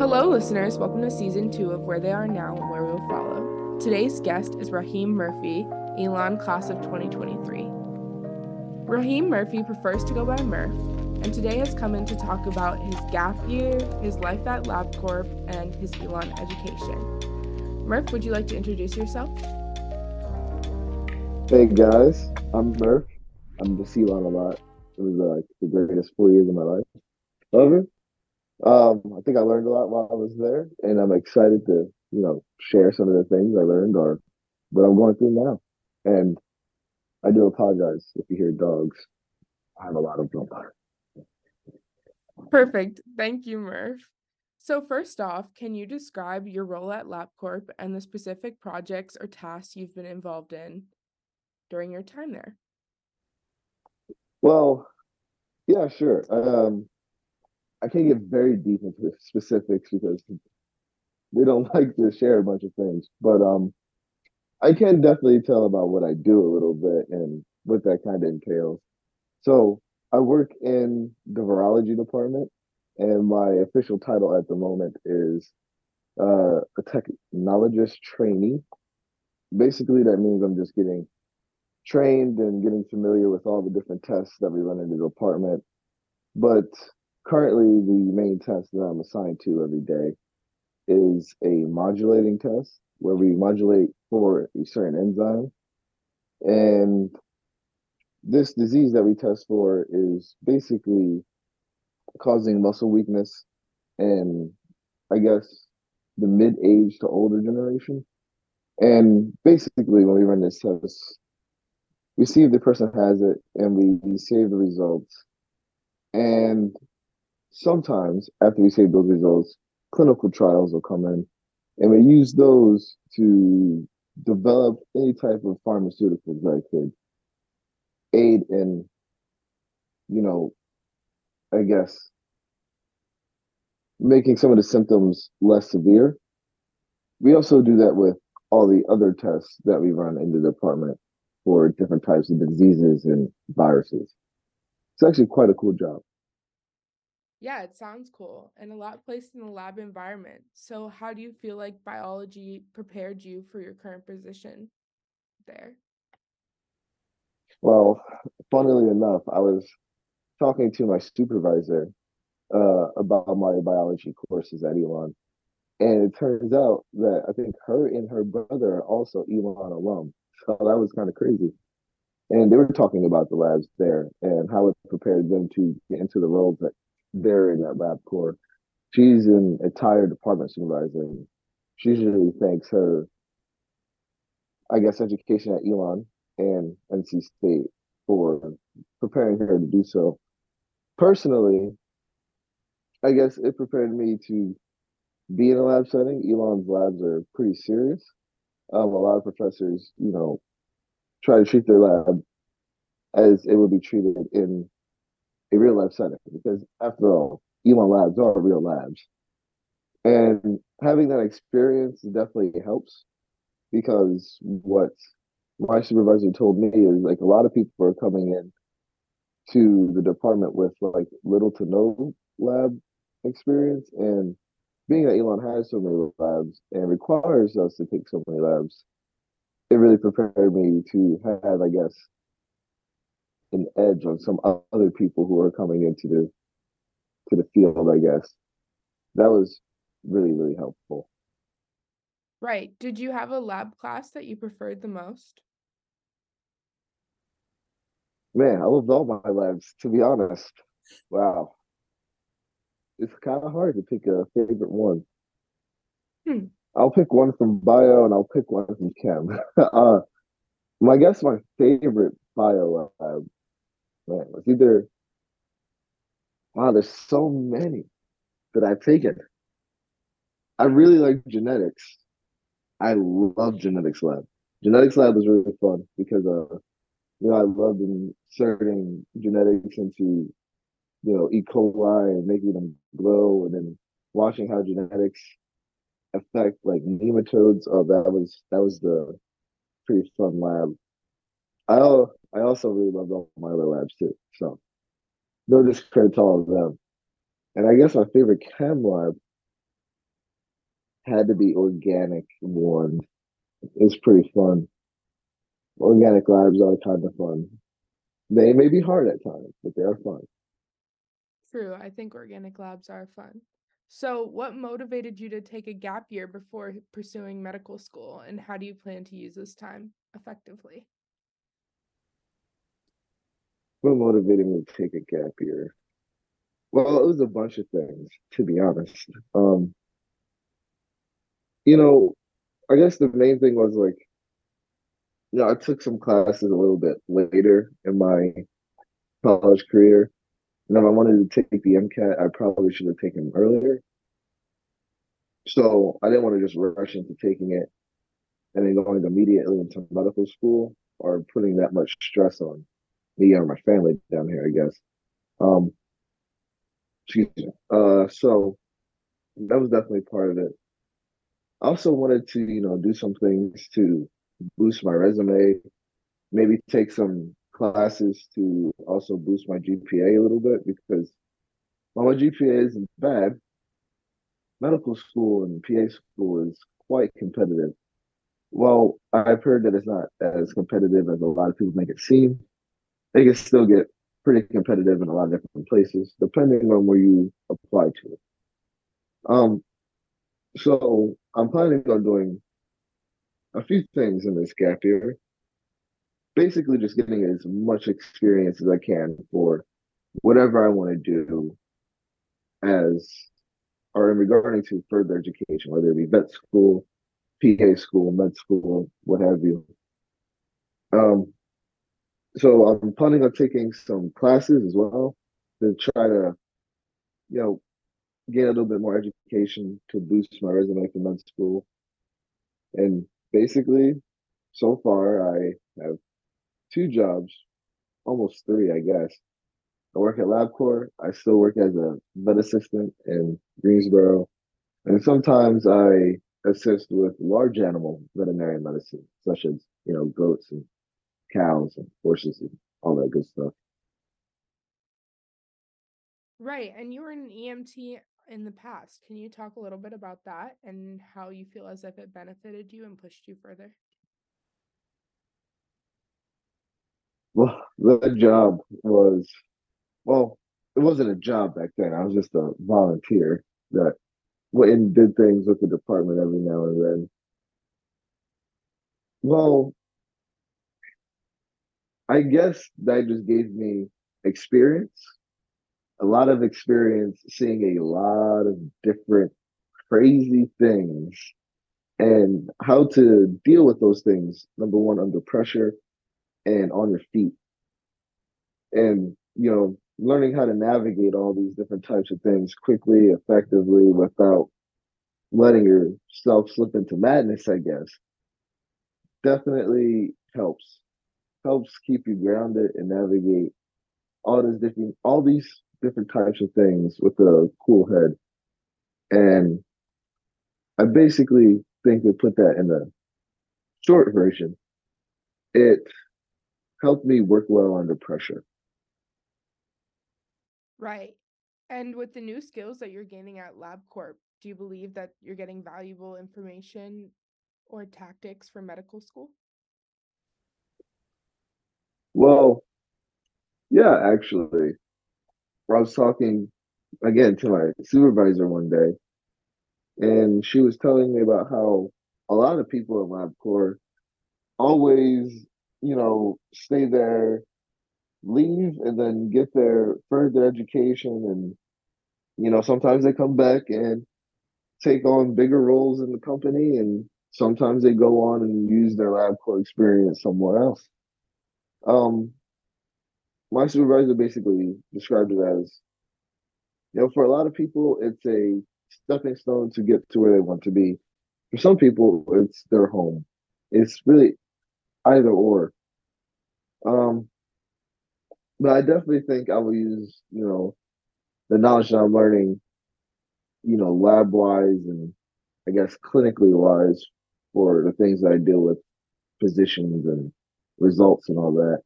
Hello, listeners. Welcome to season two of Where They Are Now and Where We'll Follow. Today's guest is Raheem Murphy, Elon class of 2023. Raheem Murphy prefers to go by Murph, and today has come in to talk about his gap year, his life at LabCorp, and his Elon education. Murph, would you like to introduce yourself? Hey guys, I'm Murph. I'm the Elon a lot. It was like the greatest four years of my life. However, um, I think I learned a lot while I was there, and I'm excited to, you know, share some of the things I learned or what I'm going through now. And I do apologize if you hear dogs. I have a lot of them. Perfect. Thank you, Murph. So, first off, can you describe your role at LabCorp and the specific projects or tasks you've been involved in during your time there? Well, yeah, sure. Um, I can't get very deep into specifics because we don't like to share a bunch of things. But um, I can definitely tell about what I do a little bit and what that kind of entails. So I work in the virology department, and my official title at the moment is uh, a technologist trainee. Basically, that means I'm just getting trained and getting familiar with all the different tests that we run in the department. But currently, the main test that I'm assigned to every day is a modulating test where we modulate for a certain enzyme. And this disease that we test for is basically causing muscle weakness and I guess the mid age to older generation. And basically, when we run this test, we see if the person has it and we, we save the results. And sometimes after we save those results, clinical trials will come in and we use those to develop any type of pharmaceuticals that could aid in, you know, I guess, making some of the symptoms less severe. We also do that with all the other tests that we run in the department for different types of diseases and viruses. It's actually quite a cool job. Yeah, it sounds cool and a lot placed in the lab environment. So, how do you feel like biology prepared you for your current position there? Well, funnily enough, I was talking to my supervisor uh, about my biology courses at Elon. And it turns out that I think her and her brother are also Elon alum. So that was kind of crazy. And they were talking about the labs there and how it prepared them to get into the roles that they're in at LabCorp. She's an entire department supervisor. She usually thanks her, I guess, education at Elon and NC State for preparing her to do so. Personally, I guess it prepared me to be in a lab setting. Elon's labs are pretty serious. Um, a lot of professors, you know, try to treat their lab as it would be treated in a real life setting because after all, Elon labs are real labs. And having that experience definitely helps because what my supervisor told me is like a lot of people are coming in to the department with like little to no lab experience and being that Elon has so many labs and requires us to take so many labs, it really prepared me to have, I guess, an edge on some other people who are coming into the to the field, I guess. That was really, really helpful. Right. Did you have a lab class that you preferred the most? Man, I loved all my labs, to be honest. Wow. It's kind of hard to pick a favorite one. Hmm. I'll pick one from bio and I'll pick one from chem. uh, my guess my favorite bio lab man, was either wow, there's so many that I've taken. I really like genetics. I love genetics lab. Genetics lab was really fun because uh you know I loved inserting genetics into you know E. coli and making them glow, and then watching how genetics affect like nematodes. Oh, that was that was the pretty fun lab. I I also really loved all my other labs too. So no discredit to all of them. And I guess my favorite chem lab had to be organic one. It's pretty fun. Organic labs are kind of fun. They may be hard at times, but they are fun. True. I think organic labs are fun. So, what motivated you to take a gap year before pursuing medical school, and how do you plan to use this time effectively? What motivated me to take a gap year? Well, it was a bunch of things, to be honest. Um, you know, I guess the main thing was like, you know, I took some classes a little bit later in my college career. And if I wanted to take the MCAT, I probably should have taken them earlier. So I didn't want to just rush into taking it and then going immediately into medical school or putting that much stress on me or my family down here, I guess. Um, excuse me. Uh, so that was definitely part of it. I also wanted to, you know, do some things to boost my resume, maybe take some classes to also boost my GPA a little bit because while my GPA isn't bad, medical school and PA school is quite competitive. Well, I've heard that it's not as competitive as a lot of people make it seem. They can still get pretty competitive in a lot of different places, depending on where you apply to it. Um, so I'm planning on doing a few things in this gap year. Basically, just getting as much experience as I can for whatever I want to do as or in regarding to further education, whether it be vet school, PA school, med school, what have you. Um, so I'm planning on taking some classes as well to try to, you know, get a little bit more education to boost my resume for med school. And basically, so far I have two jobs, almost three, I guess. I work at LabCorp. I still work as a vet assistant in Greensboro. And sometimes I assist with large animal veterinary medicine, such as, you know, goats and cows and horses and all that good stuff. Right. And you were an EMT in the past. Can you talk a little bit about that and how you feel as if it benefited you and pushed you further? Well, the job was, well, it wasn't a job back then. I was just a volunteer that went and did things with the department every now and then. Well, I guess that just gave me experience, a lot of experience seeing a lot of different crazy things and how to deal with those things. Number one, under pressure and on your feet. And, you know, learning how to navigate all these different types of things quickly, effectively, without letting yourself slip into madness, I guess, definitely helps helps keep you grounded and navigate all these different all these different types of things with a cool head. And I basically think to put that in the short version, it helped me work well under pressure. Right. And with the new skills that you're gaining at LabCorp, do you believe that you're getting valuable information or tactics for medical school? Well, yeah, actually, I was talking again to my supervisor one day, and she was telling me about how a lot of people at LabCorp always, you know, stay there, leave, and then get their further education, and you know, sometimes they come back and take on bigger roles in the company, and sometimes they go on and use their LabCorp experience somewhere else. Um, my supervisor basically described it as, you know, for a lot of people, it's a stepping stone to get to where they want to be. For some people, it's their home. It's really either or. Um, but I definitely think I will use, you know, the knowledge that I'm learning, you know, lab wise and I guess clinically wise for the things that I deal with, positions and results and all that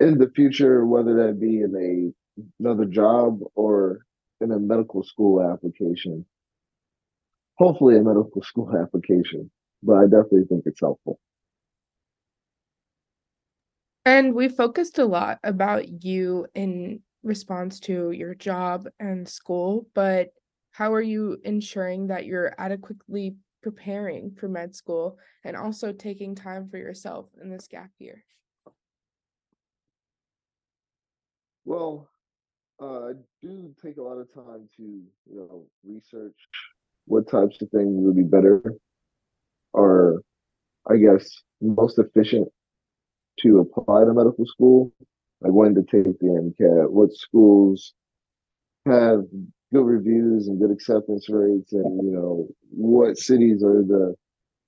in the future, whether that be in a another job or in a medical school application. hopefully a medical school application. But I definitely think it's helpful. And we focused a lot about you in response to your job and school, but how are you ensuring that you're adequately preparing for med school and also taking time for yourself in this gap year? Well, uh, I do take a lot of time to, you know, research what types of things would be better or, I guess, most efficient to apply to medical school. Like when to take the MCAT, what schools have good reviews and good acceptance rates, and you know what cities are the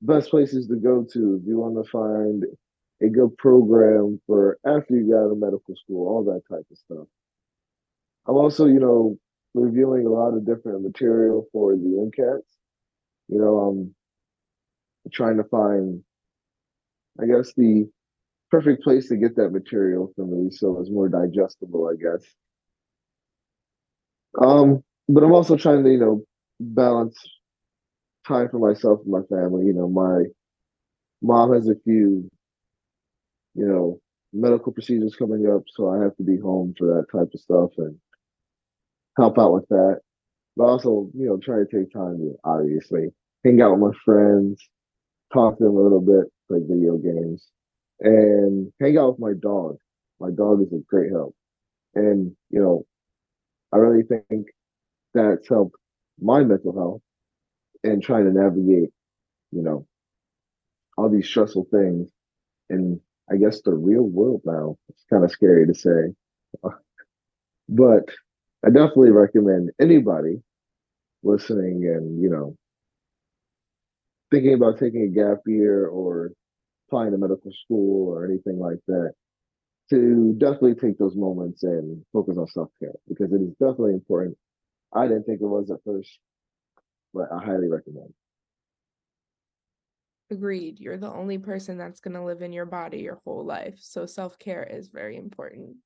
best places to go to if you want to find a good program for after you got out of medical school, all that type of stuff. I'm also, you know, reviewing a lot of different material for the MCATs. You know, I'm trying to find, I guess, the perfect place to get that material for me so it's more digestible, I guess. Um, but I'm also trying to, you know, balance time for myself and my family. You know, my mom has a few, you know, medical procedures coming up, so I have to be home for that type of stuff and help out with that. But also, you know, try to take time to obviously hang out with my friends, talk to them a little bit, play video games, and hang out with my dog. My dog is a great help. And, you know, I really think that's helped my mental health and trying to navigate, you know, all these stressful things in I guess the real world now. It's kind of scary to say. but I definitely recommend anybody listening and, you know, thinking about taking a gap year or applying to medical school or anything like that to definitely take those moments and focus on self care because it is definitely important I didn't think it was at first, but I highly recommend. Agreed. You're the only person that's going to live in your body your whole life. So self care is very important.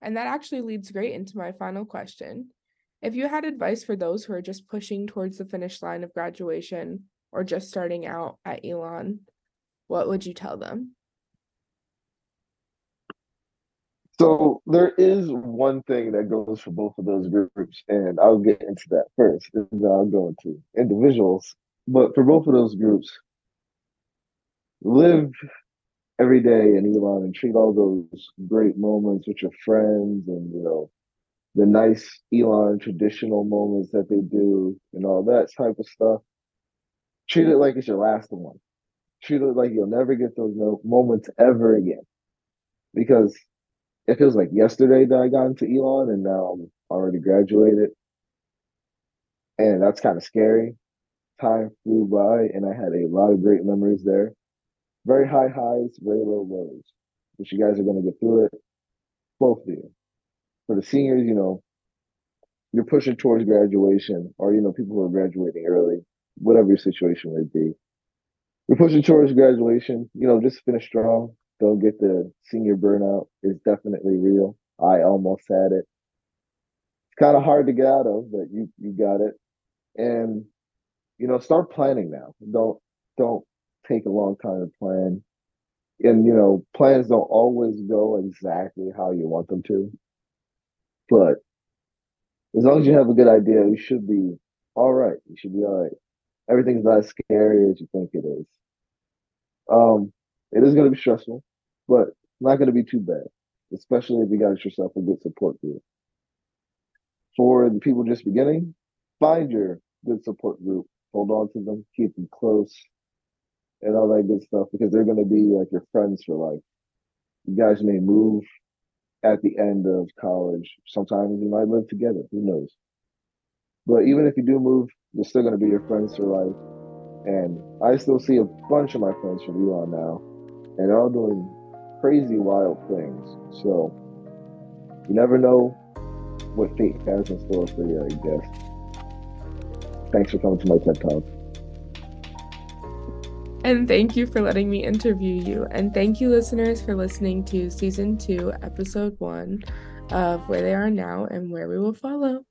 And that actually leads great into my final question. If you had advice for those who are just pushing towards the finish line of graduation or just starting out at Elon, what would you tell them? So there is one thing that goes for both of those groups, and I'll get into that first. And I'll go into individuals, but for both of those groups, live every day in Elon and treat all those great moments with your friends and you know the nice Elon traditional moments that they do and all that type of stuff. Treat it like it's your last one. Treat it like you'll never get those moments ever again, because it feels like yesterday that I got into Elon and now I'm already graduated. And that's kind of scary. Time flew by and I had a lot of great memories there. Very high highs, very low lows. But you guys are going to get through it. Both of you. For the seniors, you know, you're pushing towards graduation or, you know, people who are graduating early, whatever your situation may be. You're pushing towards graduation, you know, just finish strong don't get the senior burnout It's definitely real. I almost had it. It's kind of hard to get out of, but you you got it. And you know, start planning now. Don't don't take a long time to plan. And you know, plans don't always go exactly how you want them to. But as long as you have a good idea, you should be all right. You should be all right. Everything's not as scary as you think it is. Um, it is going to be stressful but not going to be too bad, especially if you got yourself a good support group. For the people just beginning, find your good support group, hold on to them, keep them close, and all that good stuff because they're going to be like your friends for life. You guys may move at the end of college. Sometimes you might live together. Who knows? But even if you do move, you're still going to be your friends for life. And I still see a bunch of my friends from Elon now, and they're all doing crazy, wild things. So you never know what fate has in store for you, I guess. Thanks for coming to my TED Talk. And thank you for letting me interview you. And thank you, listeners, for listening to season two, episode one of Where They Are Now and Where We Will Follow.